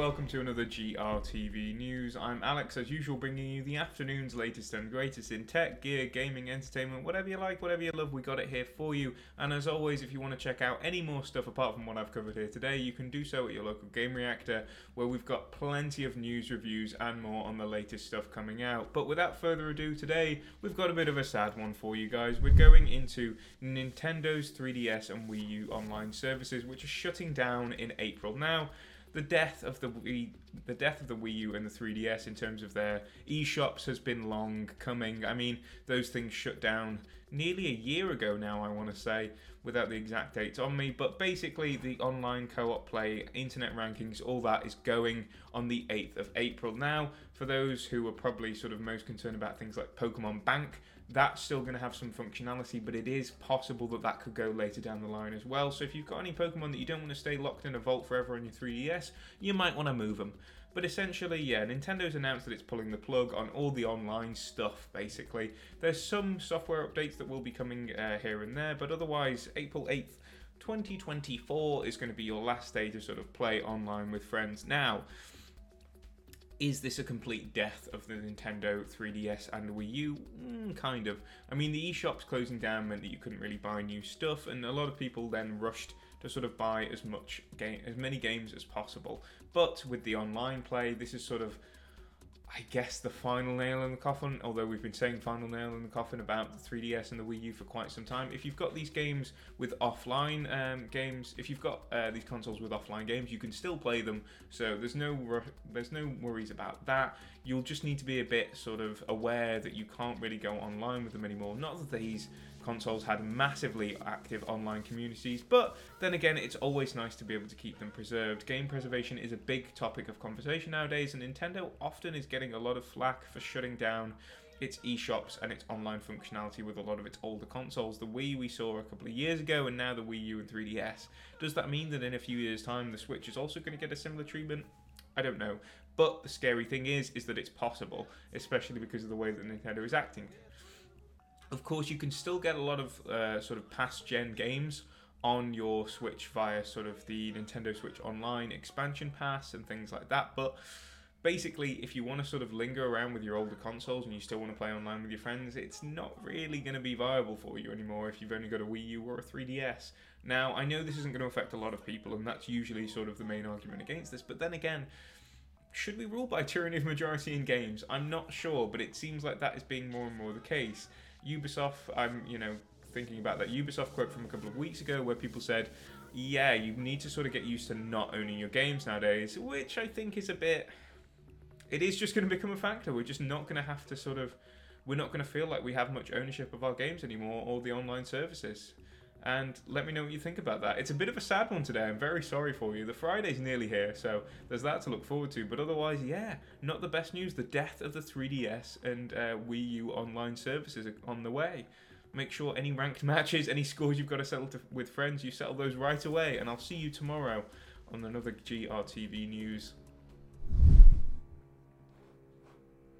welcome to another GRTV news. I'm Alex, as usual, bringing you the afternoon's latest and greatest in tech, gear, gaming, entertainment, whatever you like, whatever you love, we got it here for you. And as always, if you want to check out any more stuff apart from what I've covered here today, you can do so at your local Gamereactor, where we've got plenty of news, reviews, and more on the latest stuff coming out. But without further ado, today we've got a bit of a sad one for you guys. We're going into Nintendo's 3DS and Wii U online services, which are shutting down in April. Now, the death of the Wii, the death of the Wii U and the 3DS in terms of their eShops has been long coming. I mean, those things shut down nearly a year ago now. I want to say, without the exact dates on me, but basically the online co-op play, internet rankings, all that is going on the 8th of April. Now, for those who are probably sort of most concerned about things like Pokemon Bank, that's still going to have some functionality, but it is possible that that could go later down the line as well. So if you've got any Pokemon that you don't want to stay locked in a vault forever on your 3DS, you might want to move them. But essentially, yeah, Nintendo's announced that it's pulling the plug on all the online stuff, basically. There's some software updates that will be coming uh, here and there, but otherwise, April 8th, 2024 is going to be your last day to sort of play online with friends. Now, is this a complete death of the Nintendo 3DS and Wii U? Mm, kind of. I mean, the eShops closing down meant that you couldn't really buy new stuff, and a lot of people then rushed to sort of buy as much game, as many games as possible. But with the online play, this is sort of I guess the final nail in the coffin, although we've been saying final nail in the coffin about the 3DS and the Wii U for quite some time. If you've got these games with offline um, games, if you've got uh, these consoles with offline games, you can still play them. So there's no there's no worries about that. You'll just need to be a bit sort of aware that you can't really go online with them anymore. Not that these consoles had massively active online communities, but then again, it's always nice to be able to keep them preserved. Game preservation is a big topic of conversation nowadays, and Nintendo often is getting a lot of flack for shutting down its eShops and its online functionality with a lot of its older consoles. The Wii we saw a couple of years ago, and now the Wii U and 3DS. Does that mean that in a few years' time the Switch is also going to get a similar treatment? I don't know. But the scary thing is, is that it's possible, especially because of the way that Nintendo is acting. Of course, you can still get a lot of uh, sort of past gen games on your Switch via sort of the Nintendo Switch Online expansion pass and things like that. But basically, if you want to sort of linger around with your older consoles and you still want to play online with your friends, it's not really going to be viable for you anymore if you've only got a Wii U or a 3DS. Now, I know this isn't going to affect a lot of people, and that's usually sort of the main argument against this, but then again, should we rule by tyranny of majority in games? I'm not sure, but it seems like that is being more and more the case. Ubisoft, I'm, you know, thinking about that Ubisoft quote from a couple of weeks ago where people said, yeah, you need to sort of get used to not owning your games nowadays, which I think is a bit. It is just going to become a factor. We're just not going to have to sort of. We're not going to feel like we have much ownership of our games anymore or the online services and let me know what you think about that. It's a bit of a sad one today. I'm very sorry for you. The Friday's nearly here, so there's that to look forward to. But otherwise, yeah, not the best news. The death of the 3DS and uh, Wii U online services are on the way. Make sure any ranked matches, any scores you've got to settle to, with friends, you settle those right away. And I'll see you tomorrow on another GRTV news.